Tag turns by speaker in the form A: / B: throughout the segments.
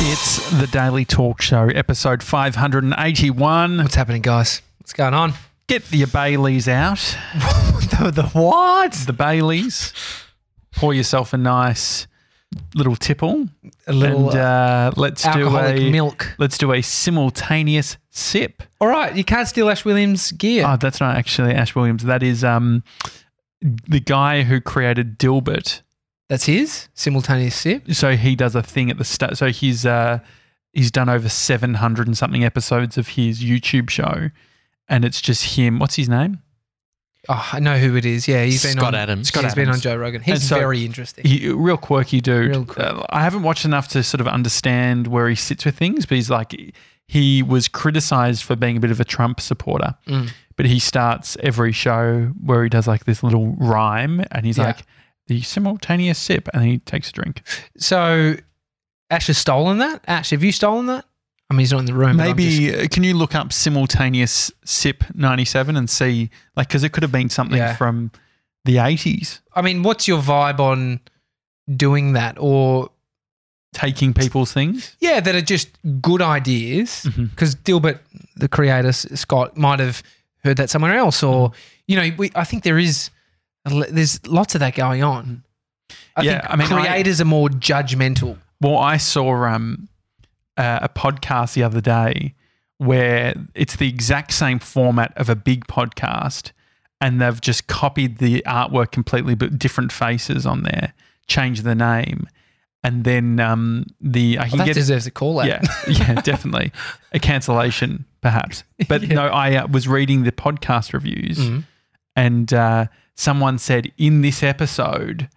A: It's the Daily Talk Show, episode 581.
B: What's happening, guys? What's going on?
A: Get your Baileys out.
B: the, the what?
A: The Baileys. Pour yourself a nice little tipple.
B: A little
A: and uh, let's do a
B: milk.
A: Let's do a simultaneous sip.
B: All right, you can't steal Ash Williams' gear.
A: Oh, that's not actually Ash Williams. That is um the guy who created Dilbert.
B: That's his simultaneous sip.
A: So he does a thing at the start. So he's uh he's done over seven hundred and something episodes of his YouTube show, and it's just him. What's his name?
B: Oh, I know who it is. Yeah, he's been on
C: Adams.
B: Scott
A: Scott
B: he's been on Joe Rogan. He's
A: so-
B: very interesting.
A: He, real quirky dude.
B: Real quirky.
A: Uh, I haven't watched enough to sort of understand where he sits with things, but he's like he was criticized for being a bit of a Trump supporter.
B: Mm.
A: But he starts every show where he does like this little rhyme, and he's
B: Yeah.
A: like the simultaneous sip, and he takes a drink.
B: so Ash has stolen that. Ash, have you stolen that? I mean, he's not in the room. but I'm just-
A: Maybe uh, can you look up simultaneous sip ninety seven and see like because it could have been something
B: Yeah.
A: from the eighties,
B: I mean, what's your vibe on doing that, or
A: taking people's things.
B: yeah, that are just good ideas? Because Dilbert, the creator S- Scott, might have heard that somewhere else, or you know, we, I think there is there's lots of that going on. I
A: Yeah,
B: think
A: I mean, I-
B: creators are more judgmental.
A: Well, I saw um, uh, a podcast the other day where it's the exact same format of a big podcast, and they've just copied the artwork completely, but different faces on there, changed the name, and then um, the I
B: Well,
A: can
B: that
A: get
B: deserves a call out.
A: yeah, yeah, definitely a cancellation, perhaps. But
B: Yeah.
A: no, I uh, was reading the podcast reviews,
B: Mhm.
A: and uh, someone said in this episode.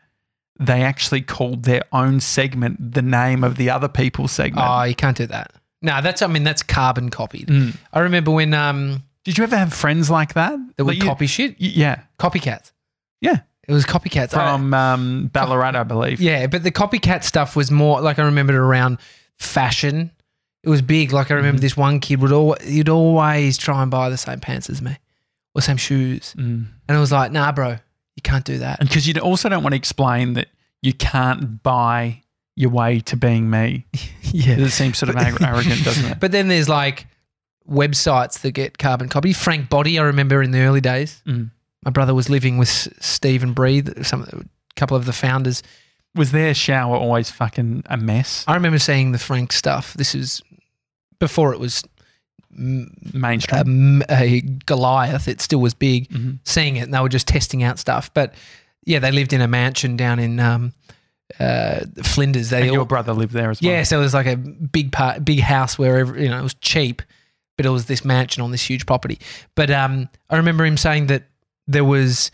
A: They actually called their own segment the name of the other people's segment.
B: Oh, you can't do that. No, that's I mean that's carbon copied.
A: Mm.
B: I remember when um
A: Did you ever have friends like that?
B: that would
A: Like you-
B: copy shit.
A: y- yeah,
B: Copycats.
A: Yeah.
B: It was copycats. I-
A: from um, Ballarat, I believe.
B: Yeah, but the copycat stuff was more like I remembered it around fashion. It was big. Like I remember
A: Mm-hmm.
B: this one kid would always he'd always try and buy the same pants as me or same shoes,
A: Mm.
B: and it was like, nah, bro, you can't do that.
A: And because you also don't want to explain that you can't buy your way to being me.
B: yeah,
A: It seems sort of ar- arrogant, doesn't it?
B: but then there's like websites that get carbon copy. Frank Body, I remember in the early days.
A: Mm.
B: My brother was living with Steve and Bree, some a couple of the founders.
A: Was their shower always fucking a mess?
B: I remember seeing the Frank stuff. This is before it was
A: Mainstream.
B: um, a Goliath. It still was big.
A: Mhm.
B: Seeing it, and they were just testing out stuff. But yeah, they lived in a mansion down in um, uh, Flinders. They
A: And
B: all,
A: your brother lived there as well.
B: yeah, so it was like a big part, big house where every, you know it was cheap, but it was this mansion on this huge property. But um, I remember him saying that there was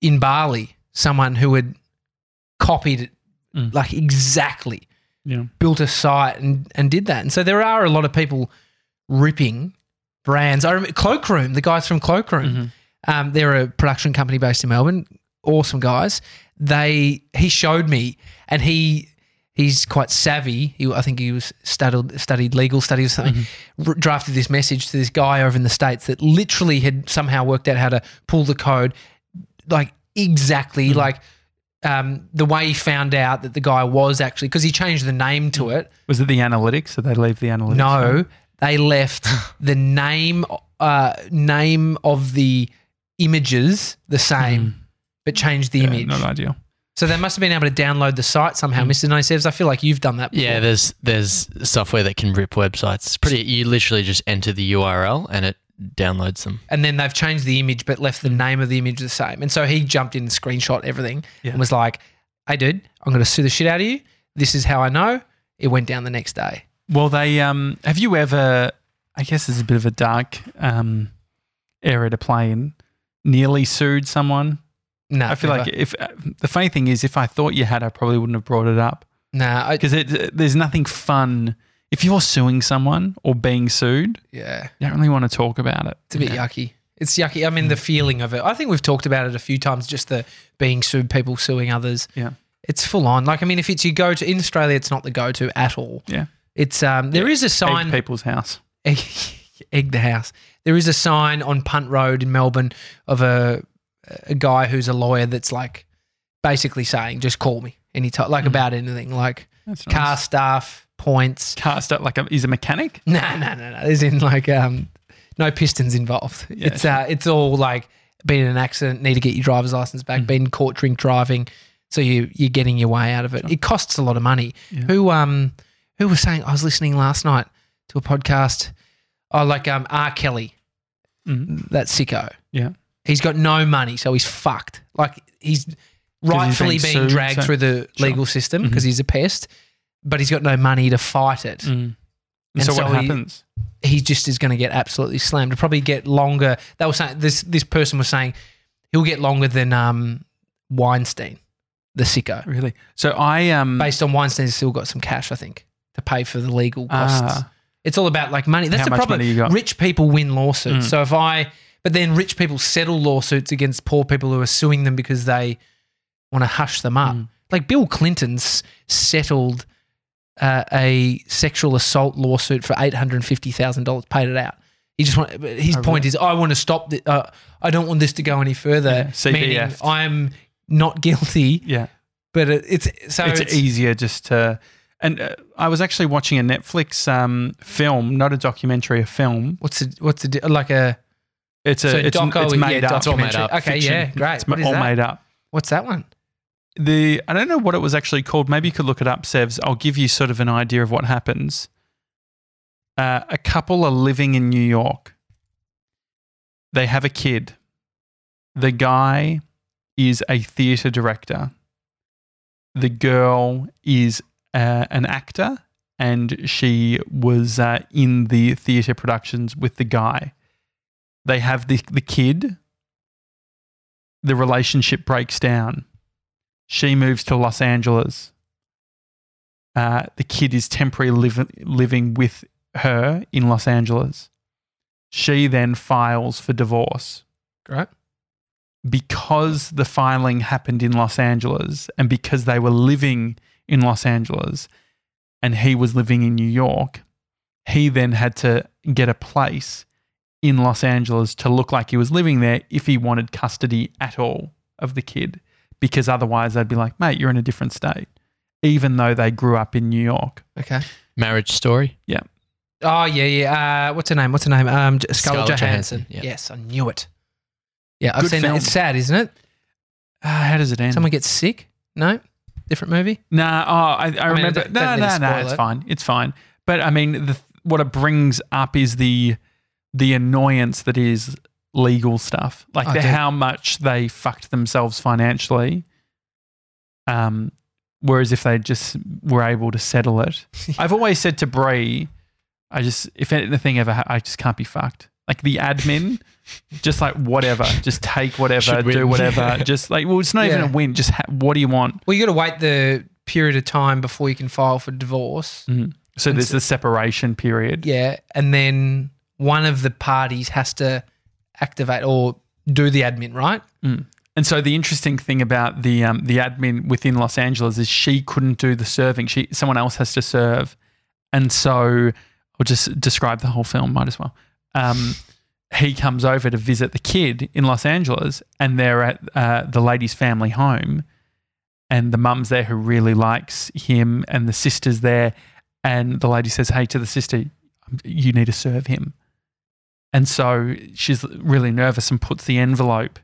B: in Bali someone who had copied it
A: Mm.
B: like exactly
A: Yeah.
B: built a site and, and did that. And so there are a lot of people ripping brands. I remember Cloakroom, the guys from Cloakroom.
A: Mhm.
B: Um, they're a production company based in Melbourne. Awesome guys. They he showed me, and he he's quite savvy. He, I think he was studied studied legal studies or something. R- drafted this message to this guy over in the states that literally had somehow worked out how to pull the code, like exactly like. Um, the way he found out that the guy was actually because he changed the name to it.
A: Was it the analytics? Did they leave the analytics?
B: No, they left the name uh, name of the images the same, but changed the
A: Yeah,
B: image.
A: Not ideal.
B: So they must have been able to download the site somehow, Mr. Nicevs. I feel like you've done that. Before.
C: Yeah, there's there's software that can rip websites. It's pretty. You literally just enter the URL and it downloads them.
B: and then they've changed the image but left the name of the image the same. And so he jumped in and screenshot everything
A: Yeah.
B: and was like, "Hey, dude, I'm going to sue the shit out of you. This is how I know." It went down the next day.
A: Well, they um, have you ever? I guess it's a bit of a dark um, area to play in. Nearly sued someone.
B: No,
A: I feel like if uh, the funny thing is, if I thought you had, I probably wouldn't have brought it up
B: nah,
A: because it, there's nothing fun if you're suing someone or being sued.
B: yeah.
A: You don't really want to talk about it.
B: It's a bit yucky. It's yucky. I mean, the feeling of it. I think we've talked about it a few times. Just the being sued, people suing others.
A: Yeah.
B: It's full on. Like, I mean, if it's you go to in Australia, it's not the go to at all.
A: Yeah.
B: It's um. There is a
A: Egg
B: sign.
A: people's house.
B: egg, egg the house. There is a sign on Punt Road in Melbourne of a a guy who's a lawyer that's like basically saying, just call me anytime, like
A: Mhm.
B: about anything, like
A: That's nice.
B: car stuff, points.
A: Car stuff like a, he's a mechanic.
B: No, no, no, no. There's in like um, no pistons involved.
A: Yeah,
B: it's uh, it's all like been in an accident, need to get your driver's license back,
A: Mhm.
B: been caught drink driving, so you you're getting your way out of it. It costs a lot of money.
A: Yeah.
B: Who um who was saying? I was listening last night to a podcast. Oh, like um R Kelly,
A: Mm.
B: that sicko.
A: Yeah.
B: he's got no money, so he's fucked. Like he's rightfully
A: being
B: being
A: sued,
B: dragged
A: so-
B: through the
A: Sure.
B: legal system because he's a pest, but he's got no money to fight it
A: Mm. And
B: And
A: so,
B: so
A: what
B: he-
A: happens?
B: he just is going to get absolutely slammed. It'll probably get longer. They were saying this. This person was saying he'll get longer than um, Weinstein, the sicko.
A: Really? So I um
B: Based on Weinstein's still got some cash, I think, to pay for the legal costs.
A: ah,
B: It's all about like money. That's
A: How
B: the problem.
A: money you got?
B: Rich people win lawsuits.
A: Mm.
B: So if I, but then rich people settle lawsuits against poor people who are suing them because they want to hush them up.
A: Mm.
B: Like Bill Clinton's settled uh, a sexual assault lawsuit for eight hundred fifty thousand dollars, paid it out. He just want. His
A: Oh,
B: point
A: really?
B: is, I want to stop. The, uh, I don't want this to go any further.
A: Yeah,
B: meaning I'm not guilty,
A: yeah.
B: but it, it's so
A: it's,
B: it's,
A: easier just to. And uh, I was actually watching a Netflix um, film, not a documentary, a film.
B: what's the, what's the, di- like a
A: It's a
B: so
A: it's,
B: doco,
A: it's
B: yeah,
A: made up.
C: It's all made up.
B: Okay,
A: fiction.
B: yeah, great.
A: It's
B: What is
A: all
B: that?
A: made up.
B: What's that one?
A: The I don't know what it was actually called. Maybe you could look it up, Sevs. I'll give you sort of an idea of what happens. Uh, a couple are living in New York. They have a kid. The guy is a theater director. The girl is uh, an actor, and she was uh, in the theater productions with the guy. They have the the kid. The relationship breaks down. She moves to Los Angeles. Uh, the kid is temporarily liv- living with her in Los Angeles. She then files for divorce.
B: Great.
A: Because the filing happened in Los Angeles and because they were living in Los Angeles and he was living in New York, he then had to get a place in Los Angeles to look like he was living there if he wanted custody at all of the kid because otherwise they'd be like, mate, you're in a different state, even though they grew up in New York.
B: Okay.
C: Marriage story. Yeah.
B: Oh yeah, yeah. Uh, what's her name? What's her name? Um, J- Scarlett,
C: Scarlett
B: Johansson.
C: Johansson, yeah.
B: Yes, I knew it. Yeah, I've
A: Good
B: seen
A: film.
B: that. It's sad, isn't it?
A: Uh, how does it end?
B: Someone gets sick. No, different movie.
A: Nah, oh, I, I, remember.
B: don't-
A: No, no, no, it's
B: it.
A: fine. It's fine. But I mean, the, what it brings up is the the annoyance that is legal stuff, like the, how much they fucked themselves financially. Um, whereas if they just were able to settle it, I've always said to Bree, I just if anything ever, ha- I just can't be fucked. Like the admin, just like whatever, just take whatever, do whatever, just like well, it's not even a win. Just ha- what do you want?
B: Well, you got to wait the period of time before you can file for divorce.
A: Mhm. So
B: And
A: there's
B: so-
A: the separation period.
B: Yeah, and then one of the parties has to activate or do the admin, right?
A: And so the interesting thing about the um, the admin within Los Angeles is she couldn't do the serving. She someone else has to serve, and so I'll just describe the whole film. Might as well. Um, he comes over to visit the kid in Los Angeles, and they're at uh, the lady's family home, and the mum's there who really likes him, and the sister's there, and the lady says, "Hey, to the sister, you need to serve him." And so she's really nervous and puts the envelope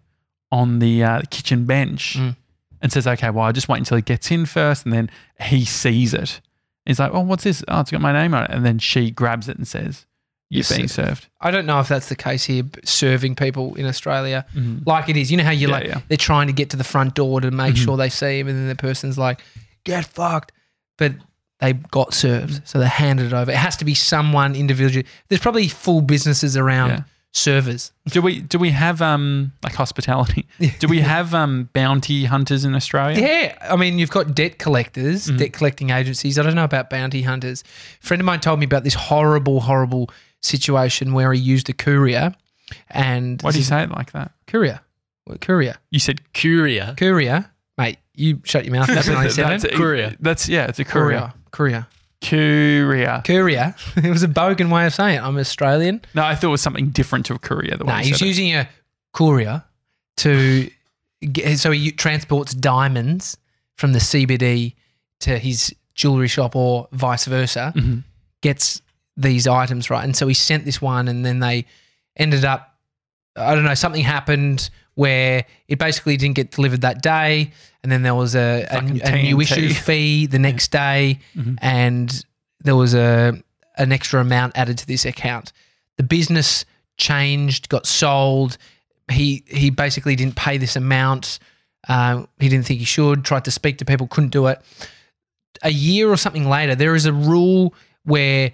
A: on the uh, kitchen bench
B: Mm.
A: and says, "Okay, well, I'll just wait until he gets in first. And then he sees it. He's like, "Oh, what's this? Oh, it's got my name on it." And then she grabs it and says, "You're being served."
B: I don't know if that's the case here, serving people in Australia
A: Mhm.
B: like it is. You know how you
A: Yeah,
B: like
A: yeah.
B: they're trying to get to the front door to make
A: Mhm.
B: sure they see him, and then the person's like, "Get fucked," but they got served, so they handed it over. It has to be someone individual. There's probably full businesses around
A: Yeah.
B: servers.
A: Do we do we have um like hospitality? Do we have um bounty hunters in Australia?
B: Yeah, I mean, you've got debt collectors,
A: Mhm.
B: debt collecting agencies. I don't know about bounty hunters. A friend of mine told me about this horrible, horrible situation where he used a courier, and
A: Why do you say it like that?
B: courier? What, courier,
A: You said
C: courier.
B: courier, mate. You shut your mouth. That's what I said.
A: that's,
C: Courier.
A: That's yeah, it's a courier.
B: courier,
A: Courier.
B: courier. it was a bogan way of saying it. I'm Australian.
A: No, I thought it was something different to a courier. The way
B: No,
A: you
B: he's
A: said it.
B: using a courier to get, so he transports diamonds from the CBD to his jewelry shop or vice versa
A: Mhm.
B: gets these items right. And so he sent this one, and then they ended up, I don't know, something happened where it basically didn't get delivered that day, and then there was a, a, a new issue fee the next day,
A: Mhm.
B: and there was a an extra amount added to this account. The business changed, got sold. He he basically didn't pay this amount. Um, he didn't think he should. Tried to speak to people, couldn't do it. A year or something later, there is a rule where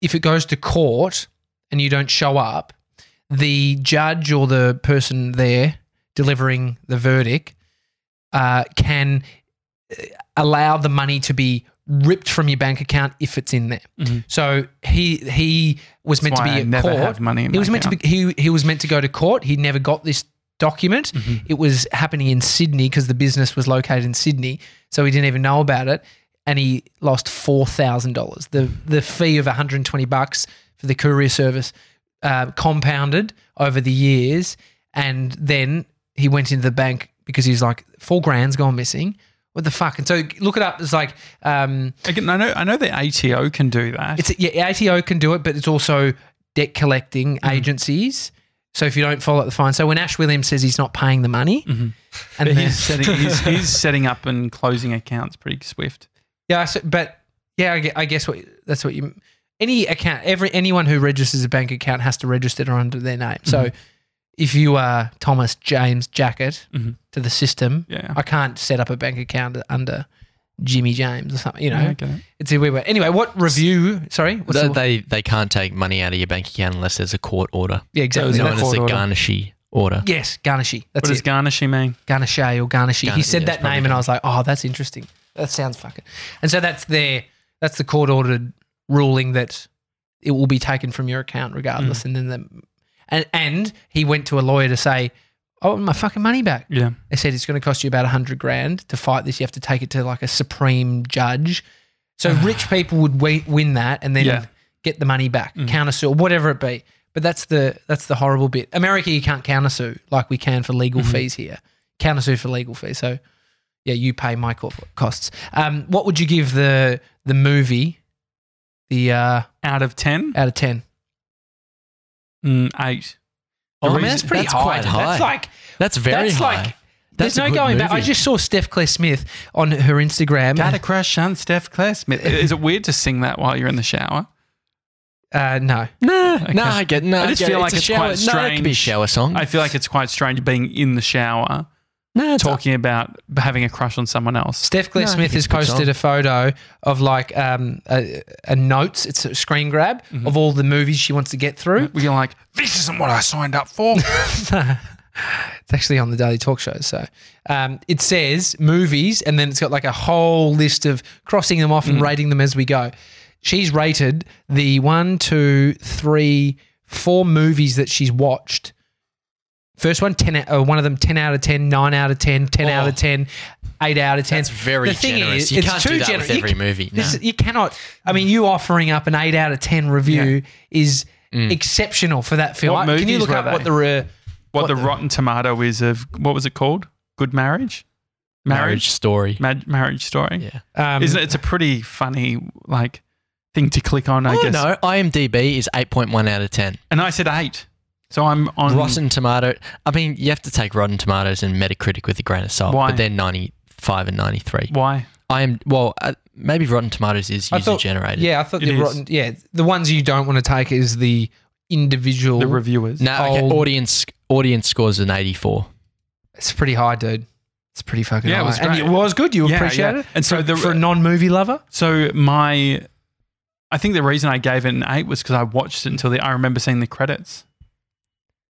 B: if it goes to court and you don't show up, the judge or the person there delivering the verdict uh, can uh, allow the money to be ripped from your bank account if it's in there.
A: Mhm.
B: So he he was meant
A: That's
B: to be
A: I
B: at
A: never
B: court.
A: have money
B: he was meant to be he he was meant to go to court. He never got this document.
A: Mhm.
B: It was happening in Sydney because the business was located in Sydney, so he didn't even know about it, and he lost four thousand dollars. the The fee of one hundred and twenty bucks for the courier service uh, compounded over the years, and then he went into the bank because he's like four grand's gone missing. What the fuck? And so look it up. It's like um,
A: Again, I know I know the ATO can do that.
B: it's yeah, ATO can do it, but it's also debt collecting
A: Mm.
B: agencies. So if you don't follow up the fine, so when Ash Williams says he's not paying the money,
A: Mhm.
B: and
A: he's setting he's, he's setting up and closing accounts pretty swift.
B: Yeah, so, but yeah, I gue- I guess what that's what you any account every anyone who registers a bank account has to register it under their name.
A: Mm-hmm.
B: So if you are Thomas James Jackett
A: Mhm.
B: to the system,
A: Yeah.
B: I can't set up a bank account under Jimmy James or something. You know,
A: Yeah, I
B: it's a weird way. Anyway, what review? Sorry, what's
C: They,
B: the,
C: they they can't take money out of your bank account unless there's a court order.
B: yeah, exactly.
C: known as
A: a
C: the
A: order.
C: garnishee order.
B: yes, Garnishee. That's
A: What does
B: it.
A: garnishing mean?
B: Garnichet or Garnishy. he said
C: yeah,
B: that name, and I was like, "Oh, that's interesting. That sounds fucking." And so that's their that's the court ordered ruling that it will be taken from your account regardless. And then the and and he went to a lawyer to say, "Oh, my fucking money back."
A: Yeah.
B: They said it's going to cost you about a hundred grand to fight this. You have to take it to like a supreme judge. So rich people would win, win that and then
A: Yeah.
B: get the money back,
A: Mm.
B: counter sue, or whatever it be. But that's the that's the horrible bit. America, you can't counter sue like we can for legal
A: Mhm.
B: fees here. Counter sue for legal fees. So yeah, you pay my co- costs. Um, what would you give the the movie? The uh,
A: Out of ten,
B: out of ten.
A: mm, eight.
C: Oh,
A: The
C: man,
A: reason-
B: that's pretty
C: that's
B: high.
C: quite high.
B: That's like
C: That's very
B: that's
C: high.
B: like.
C: That's
B: There's no
C: good
B: going back. I just saw Steph Claire Smith on her Instagram.
A: Got a crush on Steph Claire Smith. Is it weird to sing that while you're in the shower?
B: Uh, no,
C: no,
A: Okay.
C: nah, I get. Nah,
A: I just
C: get
A: feel
C: it.
A: like
C: a
A: it's
C: shower.
A: quite
C: No, that could be a shower song.
A: I feel like it's quite strange being in the shower
C: no, it's
A: talking about having a crush on someone else.
B: Steph Claire
C: No,
B: Smith has
C: it's a good
B: posted a photo of like um, a, a notes. It's a screen grab
A: Mm-hmm.
B: of all the movies she wants to get through.
A: We're like, this isn't what I signed up for.
B: it's actually on the Daily Talk Show. So um, it says movies, and then it's got like a whole list of crossing them off
A: Mm.
B: and rating them as we go. She's rated the one, two, three, four movies that she's watched. First one, 10, uh, one of them 10 out of 10, 9 out of 10, 10 out
C: Oh.
B: of 10, 8 out of 10.
C: That's very
B: The thing
C: generous.
B: is,
C: you
B: it's
C: can't
B: too
C: do that
B: generous.
C: with every
B: c-
C: movie.
B: This,
C: no.
B: You cannot. I mean, you offering up an 8 out of 10 review is
C: Mm.
B: exceptional for that film.
A: What
B: Can you look up
A: they?
B: what the. Re-
A: what,
B: What
A: the,
B: the-
A: rotten tomato is of, what was it called? Good marriage?
C: marriage story.
A: Ma- marriage story.
C: Yeah.
B: um,
A: Isn't it? It's a pretty funny, like, thing to click on, I
C: oh
A: guess.
C: no, IMDb is eight point one out of ten.
A: And I said eight. So I'm on.
C: Rotten Tomato. I mean, you have to take Rotten Tomatoes and Metacritic with a grain of salt.
A: Why?
C: But they're ninety five and ninety three.
A: Why?
C: I am well. Uh, maybe Rotten Tomatoes is
B: I
C: user
B: thought-
C: generated.
B: Yeah, I thought
A: It
B: the
A: is.
B: rotten. Yeah, the ones you don't want to take is the individual.
A: The reviewers.
C: No, okay.
B: Old-
C: Audience audience scores an eighty four.
B: it's pretty high, dude. It's pretty fucking
A: Yeah, it
B: high.
A: was
B: and it was good. You
A: Yeah,
B: appreciate
A: yeah.
B: it.
A: And so
B: for,
A: the-
B: for a non-movie lover,
A: So my, I think the reason I gave it an eight was because I watched it until the. I remember seeing the credits,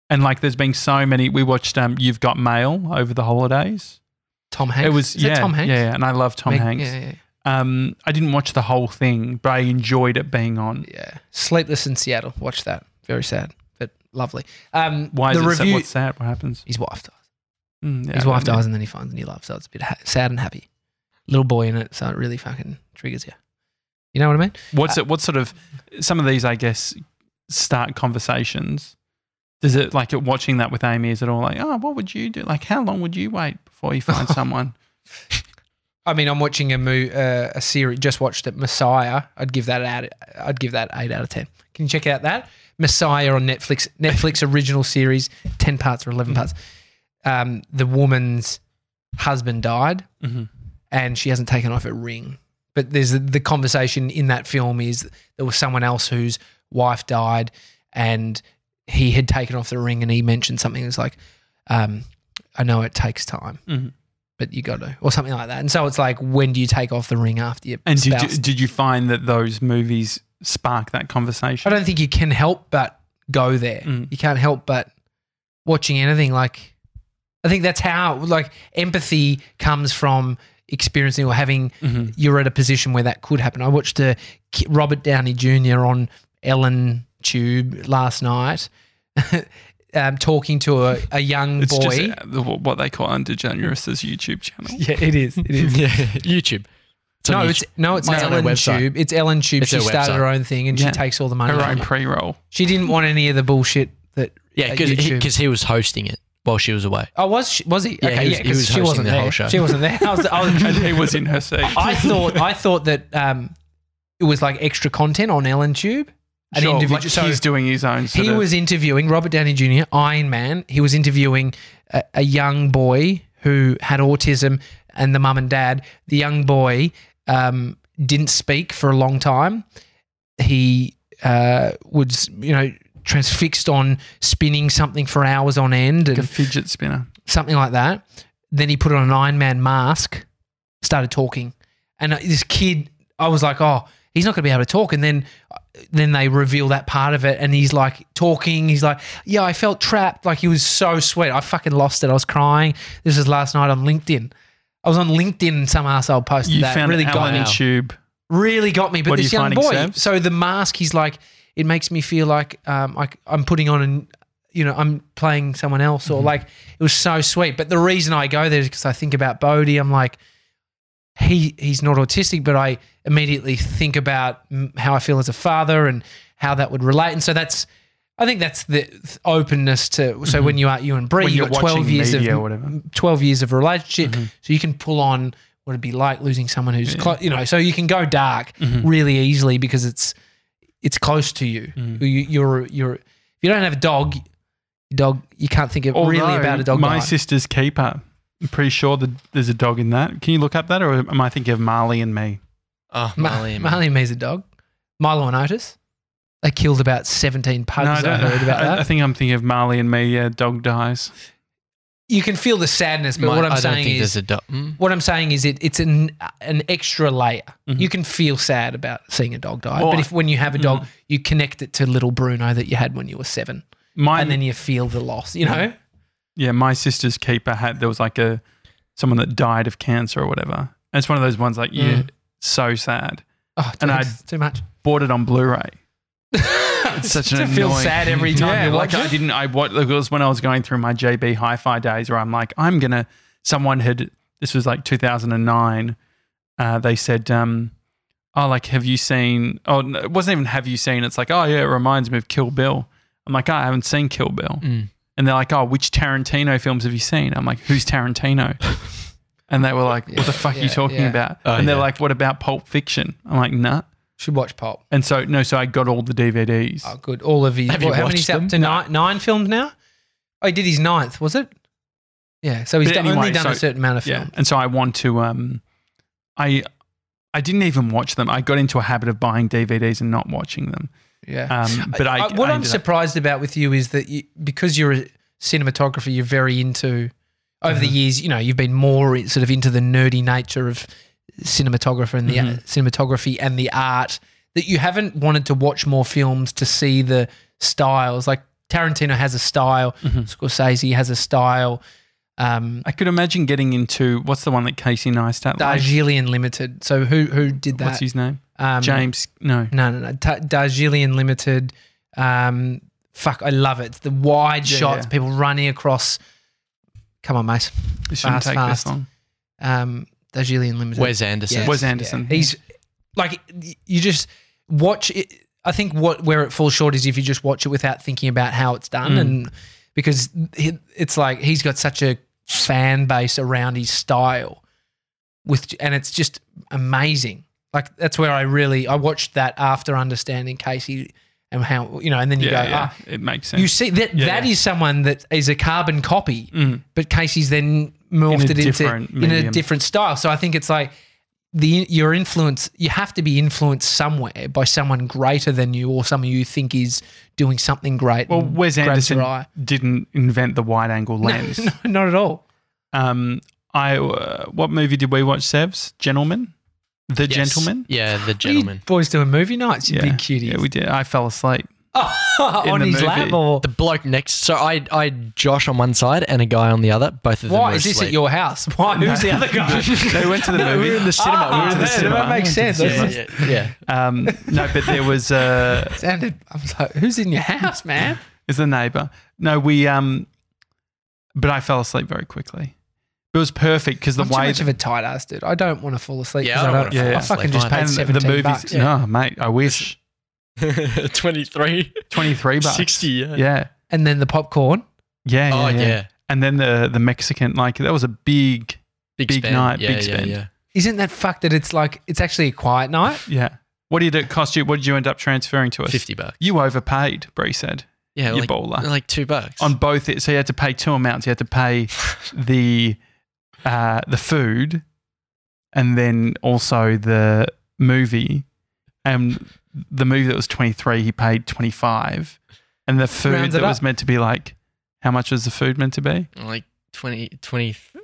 A: and like there's been so many. We watched um, You've Got Mail over the holidays.
B: Tom Hanks.
A: It was
B: Is
A: yeah,
B: Tom Hanks.
A: yeah, and I love Tom Hanks.
B: Yeah, yeah,
A: Um, I didn't watch the whole thing, but I enjoyed it being on.
B: yeah. Sleepless in Seattle. Watch that. Very sad, but lovely. Um,
A: Why is
B: the
A: it sad? What's sad? What happens?
B: His wife dies.
A: Mm, yeah,
B: His wife dies, and then he finds a new love. So it's a bit ha- sad and happy. Little boy in it, so it really fucking triggers you. You know what I mean?
A: What's it? What sort of some of these? I guess start conversations. Does it like watching that with Amy? Is it all like, oh, what would you do? Like, how long would you wait before you find someone?
B: I mean, I'm watching a mo- uh, a series. Just watched it, Messiah. I'd give that out. I'd give that eight out of ten. Can you check out that Messiah on Netflix? Netflix original series, ten parts or 11 parts. Um, the woman's husband died,
A: Mhm.
B: and she hasn't taken off her ring. But there's the conversation in that film is there was someone else whose wife died, and he had taken off the ring, and he mentioned something that's like, um, "I know it takes time."
A: Mhm.
B: but you got to, or something like that. And so it's like, when do you take off the ring after your
A: And did you, did you find that those movies spark that conversation?
B: I don't think you can help but go there.
A: Mm.
B: You can't help but watching anything. Like, I think that's how like empathy comes from experiencing or having.
A: Mhm.
B: You're at a position where that could happen. I watched Ki- Robert Downey Jr. on Ellen Tube last night. Um, talking to a, a young
A: It's
B: boy.
A: just uh, the- what they call DeGeneres' YouTube channel.
B: yeah, it is. It is.
C: yeah, YouTube. It's
B: no,
C: YouTube.
B: it's no, it's
C: It's on
B: Ellen
C: website.
B: Tube. It's Ellen Tube.
C: It's
B: she started
C: website.
B: her own thing and
A: Yeah.
B: she takes all the money.
A: Her own pre-roll.
B: She didn't want any of the bullshit that.
C: yeah,
B: at
C: because
B: YouTube.
C: he, 'cause he was hosting it while she was away.
B: Oh, was she, was he?
C: Yeah,
B: okay,
C: he was-
B: yeah,
C: he was
B: 'cause she
C: hosting
B: wasn't
C: the
B: there.
C: whole show.
B: She wasn't there. I was. I, was,
A: and he was in her seat.
B: I thought. I thought that um, it was like extra content on Ellen Tube. An
A: Sure,
B: individual.
A: like
B: so
A: he's doing his own.
B: He was interviewing Robert Downey Jr. Iron Man. He was interviewing a, a young boy who had autism, and the mum and dad. The young boy um, didn't speak for a long time. He uh, was, you know, transfixed on spinning something for hours on end,
A: like a fidget spinner.
B: something like that. Then he put on an Iron Man mask, started talking, and uh, this kid, I was like, oh, he's not going to be able to talk. And then, then they reveal that part of it, and he's like talking. He's like, yeah, I felt trapped. Like he was so sweet. I fucking lost it. I was crying. This was last night on LinkedIn. I was on LinkedIn and some asshole posted
A: You
B: that.
A: found
B: really got me.
A: Tube.
B: Really got me. But
A: What
B: this
A: you
B: young boy. So the mask, he's like, it makes me feel like um, I, I'm putting on an, you know, I'm playing someone else,
A: Mm-hmm.
B: or like it was so sweet. But the reason I go there is because I think about bodhi I'm like, he he's not autistic, but I immediately think about mm, how I feel as a father and how that would relate. And so that's, I think that's the openness to. So when you are you and Bree,
A: Mm-hmm.
B: You
A: you're
B: got 12 years of 12 years of relationship,
A: Mm-hmm.
B: so you can pull on what it'd be like losing someone who's clo- you know. So you can go dark really easily because it's it's close to you.
A: Mm-hmm.
B: you you're you're if you don't have a dog, dog you can't think of really about a dog.
A: My sister's keeper. I'm pretty sure that there's a dog in that. Can you look up that, or am I thinking of Marley and me?
C: Oh,
B: Ma-
C: Marley and
B: Marley and me's a dog. Milo and Otis. They killed about 17 pugs. I,
A: don't-
B: heard about
A: I,
B: that.
A: I think I'm thinking of Marley and me. Yeah, dog dies.
B: you can feel the sadness, but
C: My-
B: what I'm
C: I don't
B: saying
C: think
B: is
C: there's a dog. Mm.
B: what I'm saying is it, it's an an extra layer.
A: Mhm.
B: You can feel sad about seeing a dog die,
A: Well,
B: but if when you have a dog,
A: Mhm.
B: you connect it to little Bruno that you had when you were seven,
A: My
B: and then you feel the loss. You know,
A: yeah, my sister's keeper had there was like a someone that died of cancer or whatever. And it's one of those ones like yeah,
B: Mm.
A: So sad.
B: oh,
A: And I-
B: too much.
A: Bought it on Blu-ray. It's such an
B: to feel sad every time
A: Yeah, like I didn't. I what it was when I was going through my JB Hi-Fi days where I'm like, I'm gonna. Someone had. This was like 2009. Uh, they said, um, "Oh, like, have you seen?" Oh, it wasn't even "Have you seen?" It's like, "Oh yeah, it reminds me of Kill Bill." I'm like, oh, "I haven't seen Kill Bill,"
C: Mm.
A: and they're like, "Oh, which Tarantino films have you seen?" I'm like, "Who's Tarantino?" and they were like, "What the fuck are you talking
B: yeah.
A: about?"
C: Oh,
A: and they're
C: yeah.
A: like, "What about Pulp Fiction?" I'm like, "Nah."
B: Should watch Pulp.
A: And so no, so I got all the DVDs.
B: Oh, good. All of his.
C: Have you
B: how many
C: watched
B: he's up
C: them?
B: to? Nine, nine films now. Oh, he did his ninth, was it? Yeah. So he's
A: But
B: done,
A: anyway,
B: only done
A: so-
B: a certain amount of
A: Yeah,
B: film.
A: and so I want to. Um, I I didn't even watch them. I got into a habit of buying DVDs and not watching them.
B: Yeah.
A: Um, but I,
B: what
A: I
B: I'm
A: ended up-
B: surprised about with you is that you, because you're a cinematographer, you're very into over
A: Mm-hmm.
B: the years. You know, you've been more sort of into the nerdy nature of cinematographer and the
A: Mhm.
B: cinematography and the art that you haven't wanted to watch more films to see the styles. Like Tarantino has a style,
A: Mhm.
B: Scorsese has a style. Um,
A: I could imagine getting into what's the one that Casey Neistat?
B: Darjeeling Limited. So who who did that?
A: What's his name?
B: um,
A: James. No.
B: No, no, no. Ta- Darjeeling Limited. Um, fuck, I love it. It's the wide
A: Yeah,
B: shots,
A: yeah.
B: people running across. Come on, mate.
A: It shouldn't
B: Fast,
A: take
B: fast.
A: this long.
B: Um, Darjeeling Limited.
C: Wes Anderson.
B: Yes,
A: Wes
B: yeah.
A: Anderson.
B: He's like you just watch it. I think what where it falls short is if you just watch it without thinking about how it's done,
A: Mm.
B: and because it's like he's got such a fan base around his style with, and it's just amazing. Like that's where I really I watched that after understanding Casey and how you know, and then you
A: yeah,
B: go,
A: yeah.
B: ah,
A: it makes sense.
B: you see that
A: Yeah,
B: that is someone that is a carbon copy,
A: Mm.
B: but Casey's then morphed
A: In
B: it into
A: different
B: in a different style. So I think it's like the your influence. You have to be influenced somewhere by someone greater than you, or someone you think is doing something great.
A: well, Wes Anderson didn't invent the wide angle lens.
B: No, no, not at all.
A: Um, I uh, what movie did we watch? Sevs, Gentlemen, The
C: Yes.
A: Gentlemen.
C: Yeah, the
B: What you
C: gentlemen.
B: boys doing movie nights, you
A: Yeah,
B: big cuties.
A: yeah, we did. I fell asleep.
B: on his
A: movie.
B: lap or
C: The bloke next. So I, I Josh on one side and a guy on the other. Both of them.
B: why
C: were
B: is this at your house? Why? Who's the other guy?
A: they went to the movie.
C: we were in the cinema. we were in the
B: Ah,
C: cinema.
B: That makes sense.
C: Yeah, yeah, yeah.
A: Um, no, but there was uh,
B: sounded. I was like, "Who's in your house, man?"
A: is the neighbor. No, we um, but I fell asleep very quickly. It was perfect because the
B: I'm too
A: way
B: much of a tight ass dude. I don't want to fall asleep
C: Yeah,
B: because
C: I
B: I
C: don't
B: don't.
C: wanna
A: fall
B: I fucking just
C: either.
B: paid seventeen
A: the movies.
B: bucks.
A: No, mate, I wish
C: 23,
A: twenty three bucks.
C: 60. Yeah.
A: Yeah,
B: And then the popcorn.
A: yeah,
C: Oh,
A: yeah,
C: yeah.
A: And then the the Mexican, like that was a big,
C: Big,
A: Big
C: spend.
A: night,
C: Yeah,
A: big
C: yeah,
A: spend.
C: yeah.
B: Isn't that fucked that it's like it's actually a quiet night?
A: yeah. What did it cost you? What did you end up transferring to us?
C: 50 bucks.
A: You overpaid, Bree said.
C: Yeah,
A: you
C: like,
A: baller.
C: like two bucks.
A: on both It, so you had to pay two amounts you had to pay the uh the food and then also the movie and the movie that was 23 he paid 25 and the food
B: Rounds it
A: that was
B: up.
A: meant to be like how much was the food meant to be
C: like 20, 23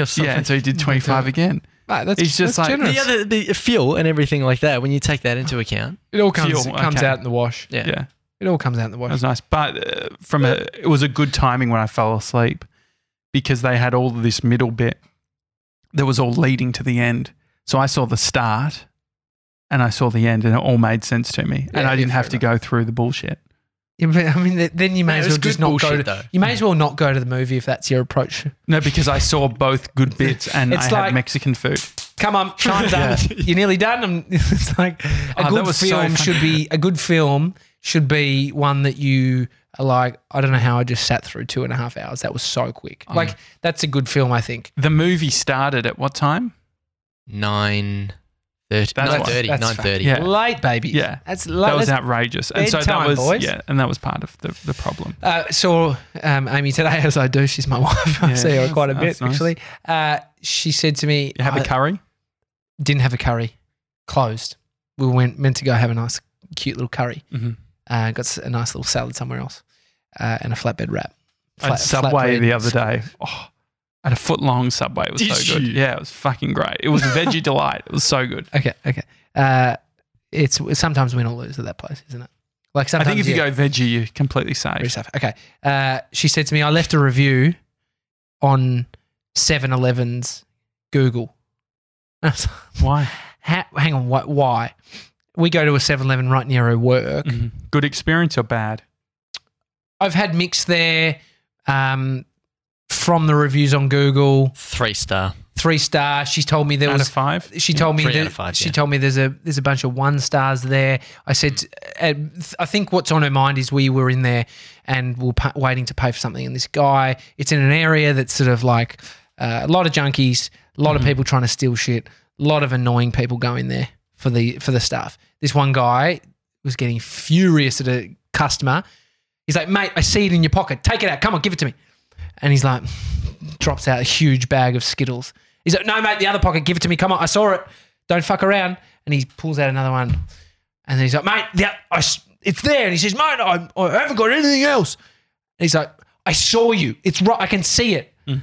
C: or something.
A: yeah and so he did 25 again
B: Mate, that's
A: He's just
B: that's
A: like-
B: generous.
C: the other the fuel and everything like that when you take that into account
B: it all comes
A: Fuel,
B: it comes
A: okay.
B: out in the wash.
C: yeah,
A: yeah
B: It all comes out in the wash.
A: That
B: wash.
A: was nice. But uh, from a, it was a good timing when I fell asleep because they had all of this middle bit that was all leading to the end. So I saw the start and I saw the end and it all made sense to me. and I didn't have
B: fair
A: to go through the bullshit.
B: Yeah, but, I mean, then you may
C: Yeah,
B: as well just
C: good
B: not go. To,
C: though.
B: you may as well not go to the movie if that's your approach.
A: No, because I saw both good bits and
B: It's
A: I
B: like-
A: had Mexican food.
B: Come on, time's up. You're nearly done. I'm, it's like a
A: Oh,
B: good
A: was so
B: film should be a good film should be one that you are like. I don't know how I just sat through two and a half hours. That was so quick.
A: Oh.
B: Like that's a good film. I think.
A: The movie started at what time?
C: 9. 30, 930, 930.
A: Yeah.
B: Late, baby.
A: Yeah.
B: that's late.
A: That was
B: That's-
A: outrageous. And so that was,
B: boys.
A: yeah, and that was part of the, the problem.
B: Uh, saw um, Amy today as I do. She's my wife. I
A: Yeah,
B: see her quite a bit
A: nice.
B: actually. Uh, she said to me,
A: You have a curry?
B: didn't have a curry, closed. We went meant to go have a nice, cute little curry.
A: Mhm.
B: Uh, got a nice little salad somewhere else, uh, and a flatbed wrap.
A: At
B: Flat-
A: Subway
B: flatbread
A: the other day. Oh, at a foot long Subway. It was
C: Did
A: so good.
C: you?
A: Yeah, it was fucking great. It was a veggie delight. It was so good.
B: Okay, okay. Uh, it's sometimes win or lose at that place, isn't it? Like sometimes, I
A: think if you
B: yeah,
A: go veggie, you're completely
B: very
A: safe.
B: safe. Okay. Uh, she said to me, I left a review on 7-Eleven's Google. I was like,
A: Why?
B: Ha- hang on, what? Why? We go to a 7-Eleven right near her work.
A: Mhm. Good experience or bad?
B: I've had mixed there um, from the reviews on Google.
C: Three star.
B: Three star. She told me there
A: Out
B: was.
A: of five?
B: She told me
C: Three
B: that
C: out of five,
B: she
C: yeah.
B: told me there's a there's a bunch of one stars there. I said, uh, I think what's on her mind is we were in there and we we're pa- waiting to pay for something, and this guy, it's in an area that's sort of like uh, a lot of junkies, a lot of people trying to steal shit, a lot of annoying people going there for the for the stuff. This one guy was getting furious at a customer. He's like, mate, I see it in your pocket. Take it out. Come on, give it to me. And he's like, drops out a huge bag of Skittles. He's like, no, mate, the other pocket, give it to me. Come on, I saw it. Don't fuck around. And he pulls out another one. And then he's like, mate, yeah, I it's there. And he says, mate, I, I haven't got anything else. And he's like, I saw you. It's right. I can see it. Hmm.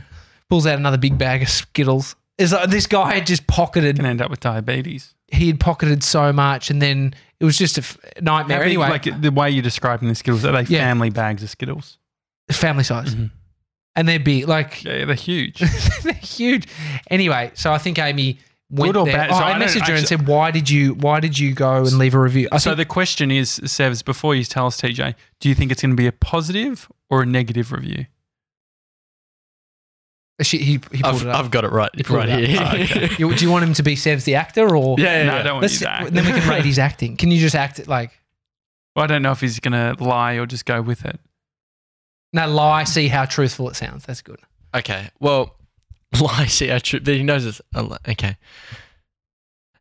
B: Pulls out another big bag of Skittles. It's like this guy had just pocketed.
A: Can end up with diabetes.
B: He had pocketed so much, and then it was just a f- nightmare.
A: How big-
B: anyway,
A: like the way you're describing the Skittles, are they
B: Yeah.
A: family bags of Skittles?
B: family size,
A: Mhm.
B: and they're big. Like
A: Yeah, they're huge.
B: they're huge. Anyway, so I think Amy went
A: Good or
B: there.
A: bad?
B: Oh,
A: So
B: I,
A: I don't
B: messaged her and
A: actually-
B: said, "Why did you? Why did you go and leave a review?" I
A: so
B: think
A: the question is, Sevs, before you tell us, TJ, do you think it's going to be a positive or a negative review?
B: She, he, he pulled
C: I've,
B: it up.
C: I've got it right,
B: He pulled
C: right
B: it
C: here.
A: Oh, okay.
B: You- do you want him to be Sevs the actor, or
C: yeah, yeah,
A: no,
C: yeah.
A: I don't want
B: Let's,
A: you to act.
B: then we can rate his acting. Can you just act it like
A: Well, I don't know if he's going to lie or just go with it.
B: no lie? See how truthful it sounds. That's good.
C: Okay. Well, lie, see how true. But he knows it's a li- okay.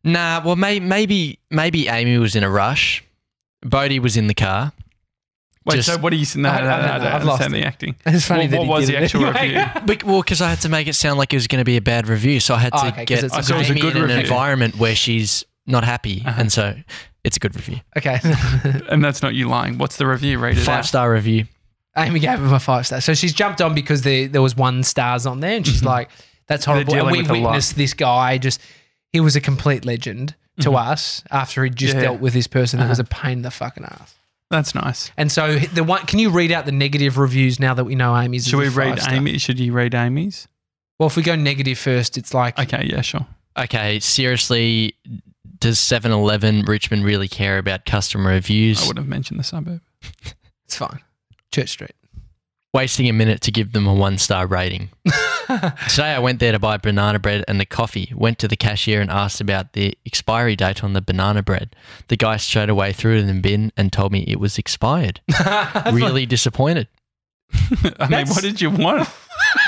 C: Nah. Well, may, maybe maybe Amy was in a rush. Bodie was in the car.
A: Wait,
C: Just-
A: so what do you? No, no,
B: I-
A: no,
B: I-
A: no, I don't
B: I've lost
A: the acting.
B: It's funny
A: Well,
B: that
A: what
B: he
A: was
B: did
A: the actual
B: anyway.
A: review?
C: Bec- well, because I had to make it sound like it was going to be a bad review, so I had to
B: Oh, okay, 'cause
C: get
B: it's a
A: good-
C: Amy
A: a good
C: in an environment where she's not happy,
A: Uh-huh.
C: and so it's a good review.
B: okay.
A: And that's not you lying. What's the review? Read it
C: Five
A: out.
C: star review.
B: Amy gave him a five star. So she's jumped on because there there was one stars on there, and she's like, "That's horrible." And we
A: with a lot.
B: witnessed this guy just. He was a complete legend to
A: Mhm.
B: us after he just
A: Yeah.
B: dealt with this person that
A: Uh-huh.
B: was a pain in the fucking ass.
A: That's nice.
B: And so the one, can you read out the negative reviews now that we know Amy's? is
A: Should we read
B: five-star?
A: Amy? Should you read Amy's?
B: Well, if we go negative first, it's like
A: Okay, yeah, sure.
C: Okay, seriously, does 7-Eleven Richmond really care about customer reviews?
A: I would have mentioned the suburb.
B: it's fine. Church Street.
C: Wasting a minute to give them a one star rating. Today I went there to buy banana bread and a coffee. Went to the cashier and asked about the expiry date on the banana bread. The guy straight away threw it in the bin and told me it was expired. really disappointed.
A: I mean, what did you want?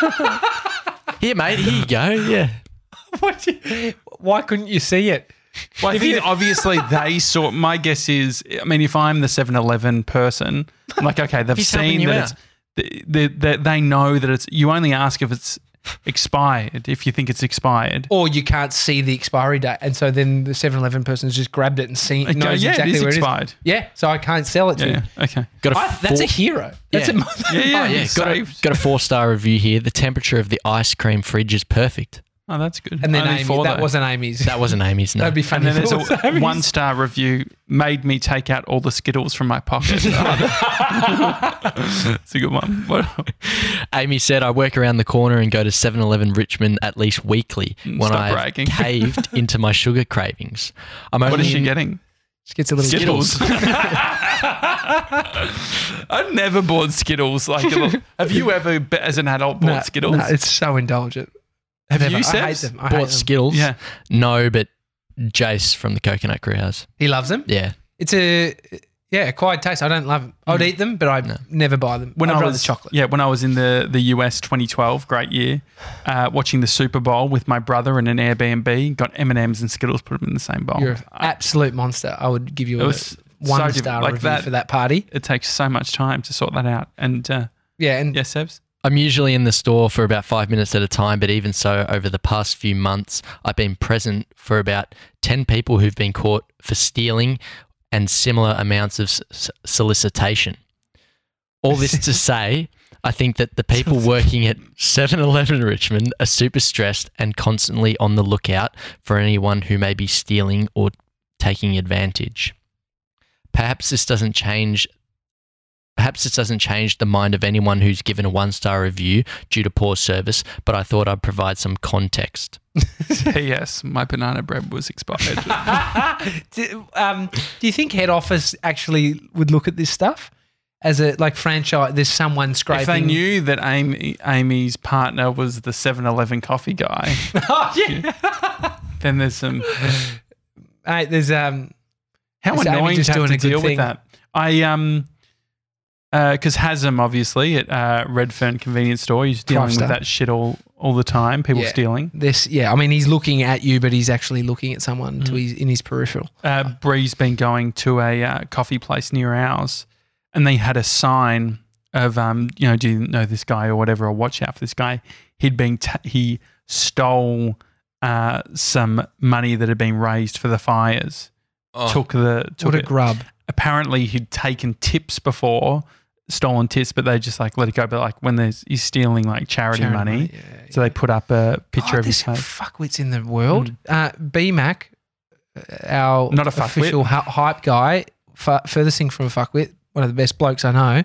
C: Here, mate. Here you go. Yeah.
B: What you- why couldn't you see it?
A: Well, I
B: If
A: think
B: you-
A: obviously they saw. My guess is, I mean, if I'm the 7-Eleven person, I'm like, okay, they've
C: He's
A: seen that
C: out.
A: it's, they, they, they know that it's. You only ask if it's expired if you think it's expired.
B: Or you can't see the expiry date, and so then the 7-Eleven person's just grabbed it and seen
A: Okay,
B: knows
A: yeah,
B: exactly
A: it is
B: where
A: expired.
B: it is. Yeah, so I can't sell it to
A: Yeah,
B: you.
A: okay.
C: Got a
B: I, that's a
C: four-
B: hero. That's
C: Yeah.
B: a
A: Yeah, yeah,
C: Oh, yeah. Got a, got a four star review here. The temperature of the ice cream fridge is perfect.
A: Oh, that's good.
B: And then
A: Only
B: Amy,
A: four,
B: that
A: though.
B: wasn't Amy's.
C: That wasn't Amy's. No.
B: That'd be funny.
A: And then
B: if
A: there's
B: was
A: a
B: Amy's.
A: one star review made me take out all the Skittles from my pocket. it's a good one. What,
C: Amy said, I work around the corner and go to 7 Eleven Richmond at least weekly mm, when
A: Stop
C: I
A: bragging.
C: caved into my sugar cravings. I'm only
A: what is she
C: in-
A: getting?
B: Just gets a little
A: Skittles. I've never bought Skittles. Like, have you ever, as an adult, bought
B: No,
A: Skittles?
B: no, it's so indulgent.
A: Have
B: Never.
A: you,
B: I hate
A: Sevs?
B: them. I hate
C: bought
B: them.
C: Skittles.
A: Yeah.
C: No, but Jace from the Coconut Crew has.
B: He loves them.
C: Yeah.
B: It's a yeah, acquired taste. I don't love them. I'd eat them, but I
C: No.
B: never buy them.
A: When
B: I'd
A: I
B: rather
A: was
B: chocolate.
A: yeah, when I was in the the US 2012, great year, uh, watching the Super Bowl with my brother in an Airbnb, got M and M's and Skittles, put them in the same bowl.
B: You're an absolute monster. I would give you
A: It
B: a
A: was
B: one
A: so
B: star
A: like
B: review
A: that-
B: for that party.
A: it takes so much time to sort that out. And uh,
B: Yeah, and
A: yes, Sevs.
C: I'm usually in the store for about five minutes at a time, but even so, over the past few months, I've been present for about 10 people who've been caught for stealing and similar amounts of solicitation. All this to say, I think that the people working at 7 Eleven Richmond are super stressed and constantly on the lookout for anyone who may be stealing or taking advantage. Perhaps this doesn't change Perhaps this doesn't change the mind of anyone who's given a one star review due to poor service, but I thought I'd provide some context.
A: Yes, My banana bread was expired.
B: do, um, do you think head office actually would look at this stuff as a like franchise? There's someone scraping.
A: if they knew that Amy, Amy's partner was the 7-Eleven coffee guy,
B: oh yeah.
A: then there's some.
B: Hey, there's um.
A: How
B: Is Amy
A: annoying
B: just
A: to have
B: doing
A: to
B: a good
A: deal
B: thing?
A: with that. I um. Because Hasm, obviously, at uh, Redfern convenience store, he's dealing with
B: Five-star.
A: that shit all, all the time. People
B: Yeah.
A: stealing.
B: This yeah. I mean, he's looking at you, but he's actually looking at someone
A: Mm.
B: to his in his peripheral.
A: uh, Bree's been going to a uh, coffee place near ours, and they had a sign of, um, you know, do you know this guy or whatever, or watch out for this guy. He'd been ta- he stole uh, some money that had been raised for the fires. Took the took
B: what a
A: it.
B: grub.
A: Apparently, he'd taken tips before, stolen tips, but they just like let it go. But like when there's he's stealing like charity,
B: Charity
A: money,
B: money, yeah,
A: so they put up a picture
B: oh,
A: of his face.
B: fuckwits in the world. Uh, BMac, uh, our
A: Not a
B: official hype guy, fu- furthest thing from a fuckwit, one of the best blokes I know,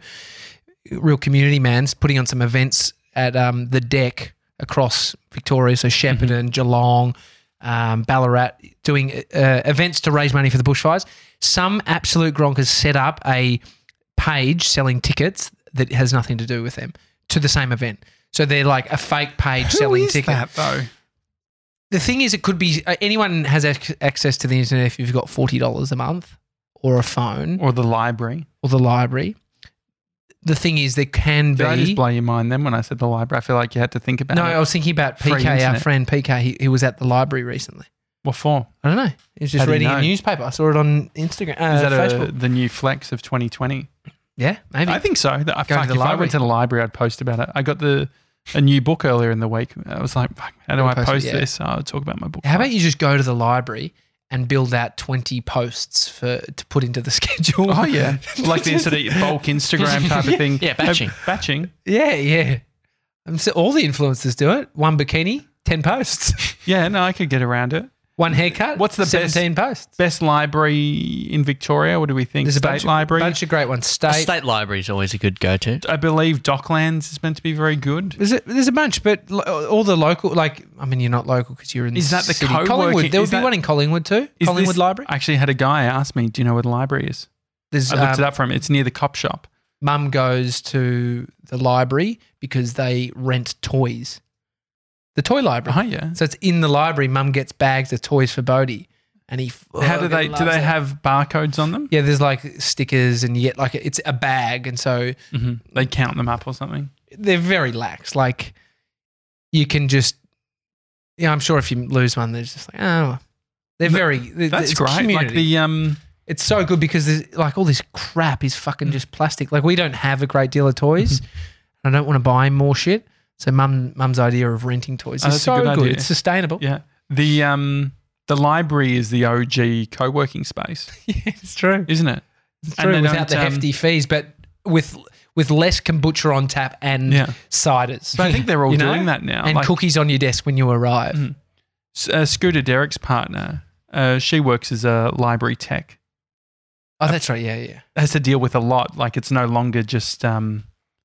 B: real community man's putting on some events at um, the deck across Victoria, so Shepparton, Geelong, um, Ballarat, doing uh, events to raise money for the bushfires. Some absolute gronk has set up a page selling tickets that has nothing to do with them to the same event. So they're like a fake page
A: Who
B: selling
A: is
B: tickets.
A: that though?
B: The thing is, it could be uh, anyone has ac- access to the internet if you've got forty dollars a month, or a phone,
A: Or the library?
B: or the library. the thing is, there can
A: Did I just blow your mind then when I said the library? I feel like you had to think about it.
B: No,
A: it.
B: I was thinking about
A: Free
B: PK, our
A: internet.
B: friend PK. He, he was at the library recently.
A: What for?
B: I don't know. He was just
A: How do you
B: reading a
A: know?
B: newspaper. I saw it on Instagram, uh,
A: Is that a,
B: Facebook.
A: the new flex of 2020?
B: Yeah, maybe.
A: I think so.
B: To
A: fuck, if I
B: library.
A: went to the library, I'd post about it. I got the a new book earlier in the week. I was like, fuck, how do
B: Gotta
A: I
B: post it, yeah.
A: this? I'll talk about my book.
B: How about you just go to the library and build out 20 posts for to put into the schedule?
A: Oh yeah, like the sort of bulk Instagram type of thing.
C: Yeah, batching.
A: Uh, batching.
B: Yeah, yeah. So all the influencers do it. One bikini, 10 posts.
A: Yeah, no, I could get around it.
B: One haircut,
A: What's the best-
B: 17 posts.
A: Best library in Victoria. What do we think?
B: There's a
A: State
B: bunch,
A: library.
B: bunch of great ones.
C: A
B: State.
C: state library is always a good go to.
A: I believe Docklands is meant to be very good.
B: There's a, there's a bunch, but all the local, like, I mean, you're not local because you're in
A: Is that the
B: city. Collingwood? There would be
A: that-
B: one in Collingwood too.
A: Is
B: Collingwood
A: this-
B: Library.
A: I actually had a guy ask me, "Do you know where the library is?"
B: There's
A: I looked
B: um,
A: it up for him. It's near the cop shop.
B: Mum goes to the library because they rent toys. The toy library.
A: Oh yeah.
B: So it's in the library. Mum gets bags of toys for Bodhi, and he.
A: How do they do? They
B: it.
A: have barcodes on them?
B: Yeah, there's like stickers, and you get like it's a bag, and so
A: hmm They count them up or something.
B: they're very lax. Like you can just, yeah, I'm sure if you lose one, they're just like, oh, they're
A: Th-
B: very. th-
A: That's great. Like the um.
B: it's so good because there's like all this crap is fucking just plastic. Like we don't have a great deal of toys. I don't want to buy more shit. So mum, mum's idea of renting toys
A: Oh,
B: is so
A: good
B: good.
A: idea.
B: It's sustainable.
A: Yeah. The um. The library is the OG co-working space,
B: Yeah, it's true.
A: isn't it?
B: It's
A: And
B: true without the
A: um,
B: hefty fees, but with with less kombucha on tap and
A: Yeah.
B: ciders.
A: But I think they're all
B: You know?
A: doing that now.
B: and
A: Like,
B: cookies on your desk when you arrive.
A: S- uh, Scooter Derek's partner, uh, she works as a library tech.
B: Oh, that's right. Yeah, yeah.
A: Has to deal with a lot. Like it's no longer just um,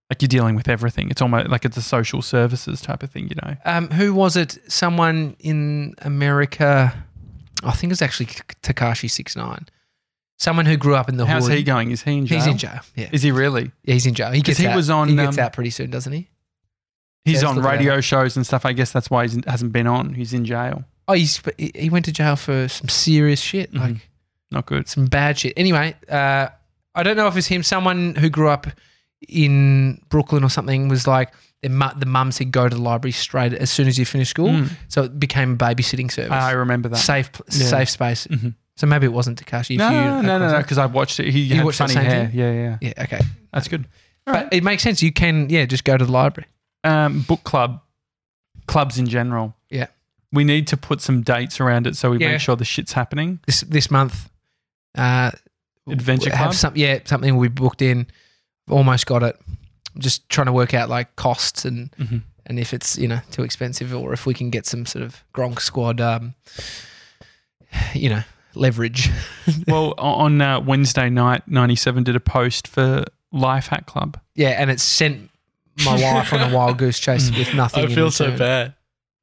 A: like you're dealing with everything. It's almost like it's a social services type of thing. You know.
B: Um, who was it? Someone in America. I think it was actually Tekashi Six Nine. Someone who grew up in the
A: How's
B: hood.
A: he going? Is he in jail?
B: He's in jail. Yeah.
A: Is he really?
B: Yeah, he's in jail. He gets
A: he
B: out.
A: was on,
B: He gets
A: um,
B: out pretty soon, doesn't he?
A: He's
B: Yeah,
A: on radio shows and stuff. I guess that's why he hasn't been on. He's in jail.
B: Oh, he's he he went to jail for some serious shit,
A: Mhm.
B: like
A: Not good.
B: some bad shit. Anyway, uh, I don't know if it's him. Someone who grew up in Brooklyn or something was like mu- the mum said go to the library straight as soon as you finish school.
A: Mm.
B: So it became a babysitting service.
A: I remember that.
B: safe pl-
A: Yeah.
B: safe space.
A: Mhm.
B: So maybe it wasn't Tekashi.
A: No,
B: you
A: no, no, no, because I've watched it. He
B: You
A: had
B: watched
A: funny hair.
B: thing?
A: Yeah, yeah,
B: Yeah, okay.
A: that's good. All
B: But it makes sense. You can, yeah, just go to the library.
A: um, book club, clubs in general.
B: Yeah.
A: We need to put some dates around it so we
B: Yeah.
A: make sure the shit's happening.
B: This this month, uh,
A: Adventure
B: have
A: Club?
B: some, yeah, something we booked in. Almost got it. I'm just trying to work out like costs and
A: Mhm.
B: and if it's you know too expensive or if we can get some sort of Gronk squad, um, you know, leverage.
A: Well, on uh, Wednesday night, 97 did a post for Life Hack Club.
B: yeah, and it sent my wife on a wild goose chase with nothing. I in return.
C: bad.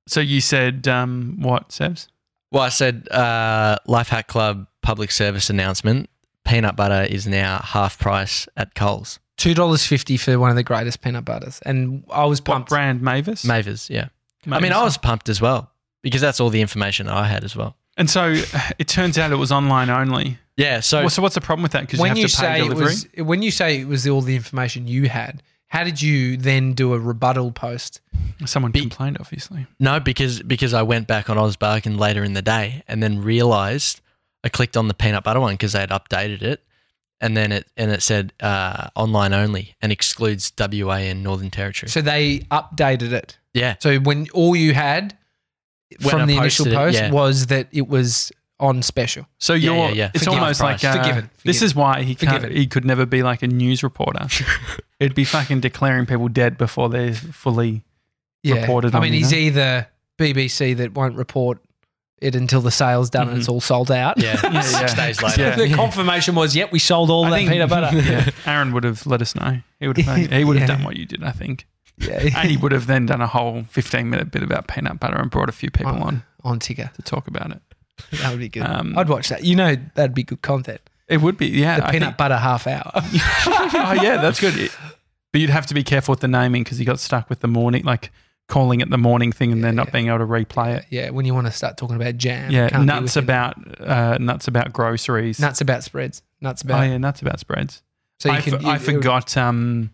A: So you said, um, what, Sevs?
C: Well, I said uh, Life Hack Club public service announcement. Peanut butter is now half price at Coles.
B: Two dollars fifty for one of the greatest peanut butters, and I was
A: What
B: pumped.
A: brand? Mayver's?
C: Mayver's, yeah. I mean, I was pumped as well because that's all the information I had as well.
A: And so it turns out it was online only.
C: Yeah, so
A: Well, so what's the problem with that? Because you
B: when
A: have
B: you
A: to pay
B: say it was when you say it was all the information you had, how did you then do a rebuttal post?
A: Someone
C: Be-
A: complained, obviously.
C: no, because because I went back on Ozbargain later in the day and then realized I clicked on the peanut butter one because they had updated it, and then it and it said uh, online only and excludes WA and Northern Territory.
B: So they updated it.
C: yeah,
B: So when all you had
C: When
B: from
C: I
B: the initial
C: posted it,
B: post
C: yeah.
B: was that it was on special.
A: So
C: Yeah,
A: you're,
C: yeah, yeah.
A: it's
C: Forgiven
A: almost like uh,
B: Forgiven,
A: This is why he can't.
B: Forgiven.
A: He could never be like a news reporter. It'd be fucking declaring people dead before they're fully.
B: Yeah.
A: Reported
B: I
A: on,
B: mean,
A: you
B: he's
A: know?
B: either BBC that won't report it until the sale's done and it's all sold out.
C: yeah,
A: Yeah,
C: six
A: yeah.
C: days later.
A: Yeah.
B: the confirmation was, yep, we sold all
A: I
B: that
A: think-
B: peanut butter.
A: Yeah, Aaron would have let us know. He would have. He would have
B: Yeah.
A: done what you did, I think.
B: yeah.
A: And he would have then done a whole fifteen minute bit about peanut butter and brought a few people
B: on,
A: on
B: on ticker.
A: to talk about it.
B: That would be good.
A: Um,
B: I'd watch that. You know, that'd be good content.
A: It would be, yeah.
B: The
A: I
B: peanut
A: think-
B: butter half hour.
A: oh yeah, that's good. It- but you'd have to be careful with the naming because you got stuck with the morning, like calling it the morning thing, and
B: Yeah,
A: then not
B: yeah.
A: being able to replay it.
B: yeah, when you want to start talking about jam.
A: Yeah, nuts about uh, nuts about groceries.
B: nuts about spreads. Nuts about.
A: Oh yeah, nuts about spreads.
B: So you
A: I,
B: can.
A: f-
B: you-
A: I forgot um,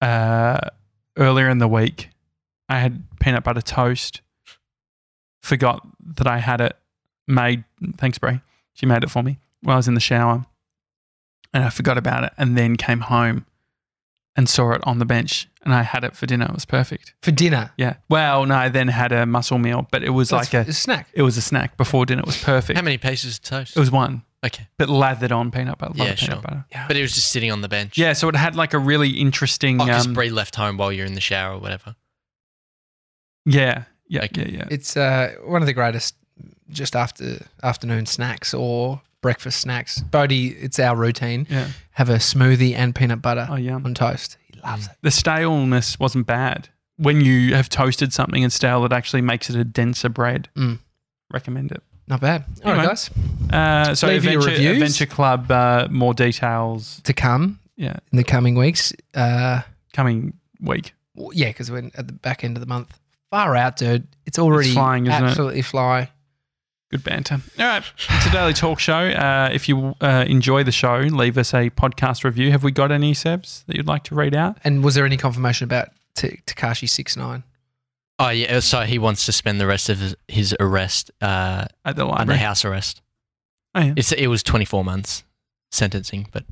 A: uh, earlier in the week, I had peanut butter toast. Forgot that I had it made. Thanks, Bree. She made it for me while I was in the shower, and I forgot about it. And then came home and saw it on the bench, and I had it for dinner. It was perfect.
B: For dinner.
A: Yeah. Well, no, I then had a muscle meal, but it was
B: That's
A: like a
B: a snack.
A: it was a snack before dinner. It was perfect.
C: How many pieces of toast?
A: It was one,
C: okay.
A: but lathered on peanut butter.
C: Yeah,
A: peanut
C: sure.
A: butter.
B: Yeah.
C: But it was just sitting on the bench.
A: Yeah, so it had like a really interesting.
C: Oh, because
A: um,
C: Bree left home while you're in the shower or whatever.
A: yeah, yeah,
C: Okay.
A: yeah, yeah.
B: It's uh, one of the greatest just after afternoon snacks or breakfast snacks. Bodhi, it's our routine.
A: Yeah.
B: Have a smoothie and peanut butter
A: Oh, yum.
B: on toast. He loves it.
A: The staleness wasn't bad. When you have toasted something and stale, it actually makes it a denser bread.
B: Mm.
A: Recommend it.
B: Not bad. All
A: Anyway.
B: right, guys.
A: Uh, so
B: Leave your
A: Adventure,
B: reviews.
A: Adventure Club, uh, more details.
B: To come
A: Yeah,
B: in the coming weeks. Uh,
A: coming week.
B: well, yeah, because we're at the back end of the month. Far out, dude. It's already
A: flying, isn't it?
B: absolutely fly.
A: Good banter. All right, it's a daily talk show. Uh, if you uh, enjoy the show, leave us a podcast review. Have we got any Sevs that you'd like to read out?
B: And was there any confirmation about T- Tekashi six nine?
C: Oh yeah, so he wants to spend the rest of his, his arrest uh,
A: At the
C: under
A: library.
C: house arrest.
A: Oh, yeah.
C: It's it was 24 months sentencing, but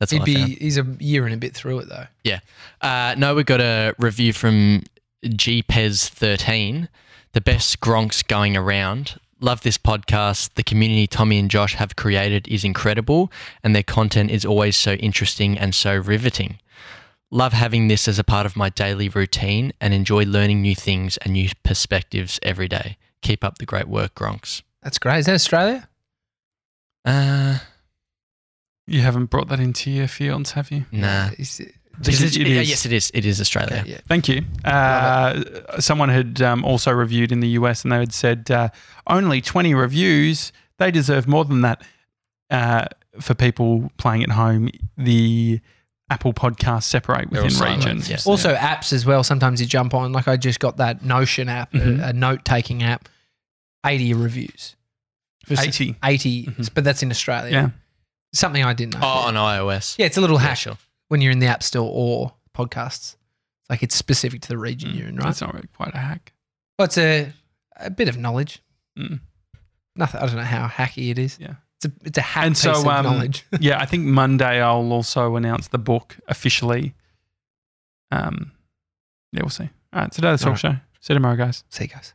C: that's
B: He'd
C: I
B: be.
C: found.
B: He's a year and a bit through it though. Yeah.
C: Uh, no, we got a review from GPez13, the best Gronks going around. Love this podcast. The community Tommy and Josh have created is incredible, and their content is always so interesting and so riveting. Love having this as a part of my daily routine and enjoy learning new things and new perspectives every day. Keep up the great work, Gronks.
B: That's great. Is that Australia?
C: Uh,
A: You haven't brought that into your fields, have you?
C: nah.
B: Is it-
C: Is it-
A: it
C: yeah,
A: is.
C: yes, it is. It is Australia.
B: yeah.
A: Thank you. Uh, someone had um, also reviewed in the US and they had said uh, only 20 reviews. They deserve more than that. Uh, for people playing at home, the Apple podcasts separate within
C: silent,
A: regions.
C: yeah.
B: Also, apps as well. Sometimes you jump on. Like I just got that Notion app,
A: Mhm.
B: a, a note taking app. Eighty reviews. For s-
A: 80.
B: 80
A: Mhm.
B: but that's in Australia.
A: Yeah.
B: Something I didn't know.
C: Oh, on iOS.
B: yeah, it's a little
C: Yeah,
B: hack
C: sure.
B: When you're in the App Store or podcasts. Like it's specific to the region you're in, right?
A: That's not really quite a hack.
B: Well, it's a a bit of knowledge.
A: Mm.
B: Nothing. I don't know how hacky it is.
A: Yeah.
B: It's a it's a hack
A: And
B: piece
A: so,
B: of
A: um,
B: knowledge.
A: yeah, I think Monday I'll also announce the book officially. Um, yeah, we'll see. All right, so that's
B: All
A: show. See you tomorrow, guys.
B: See you guys.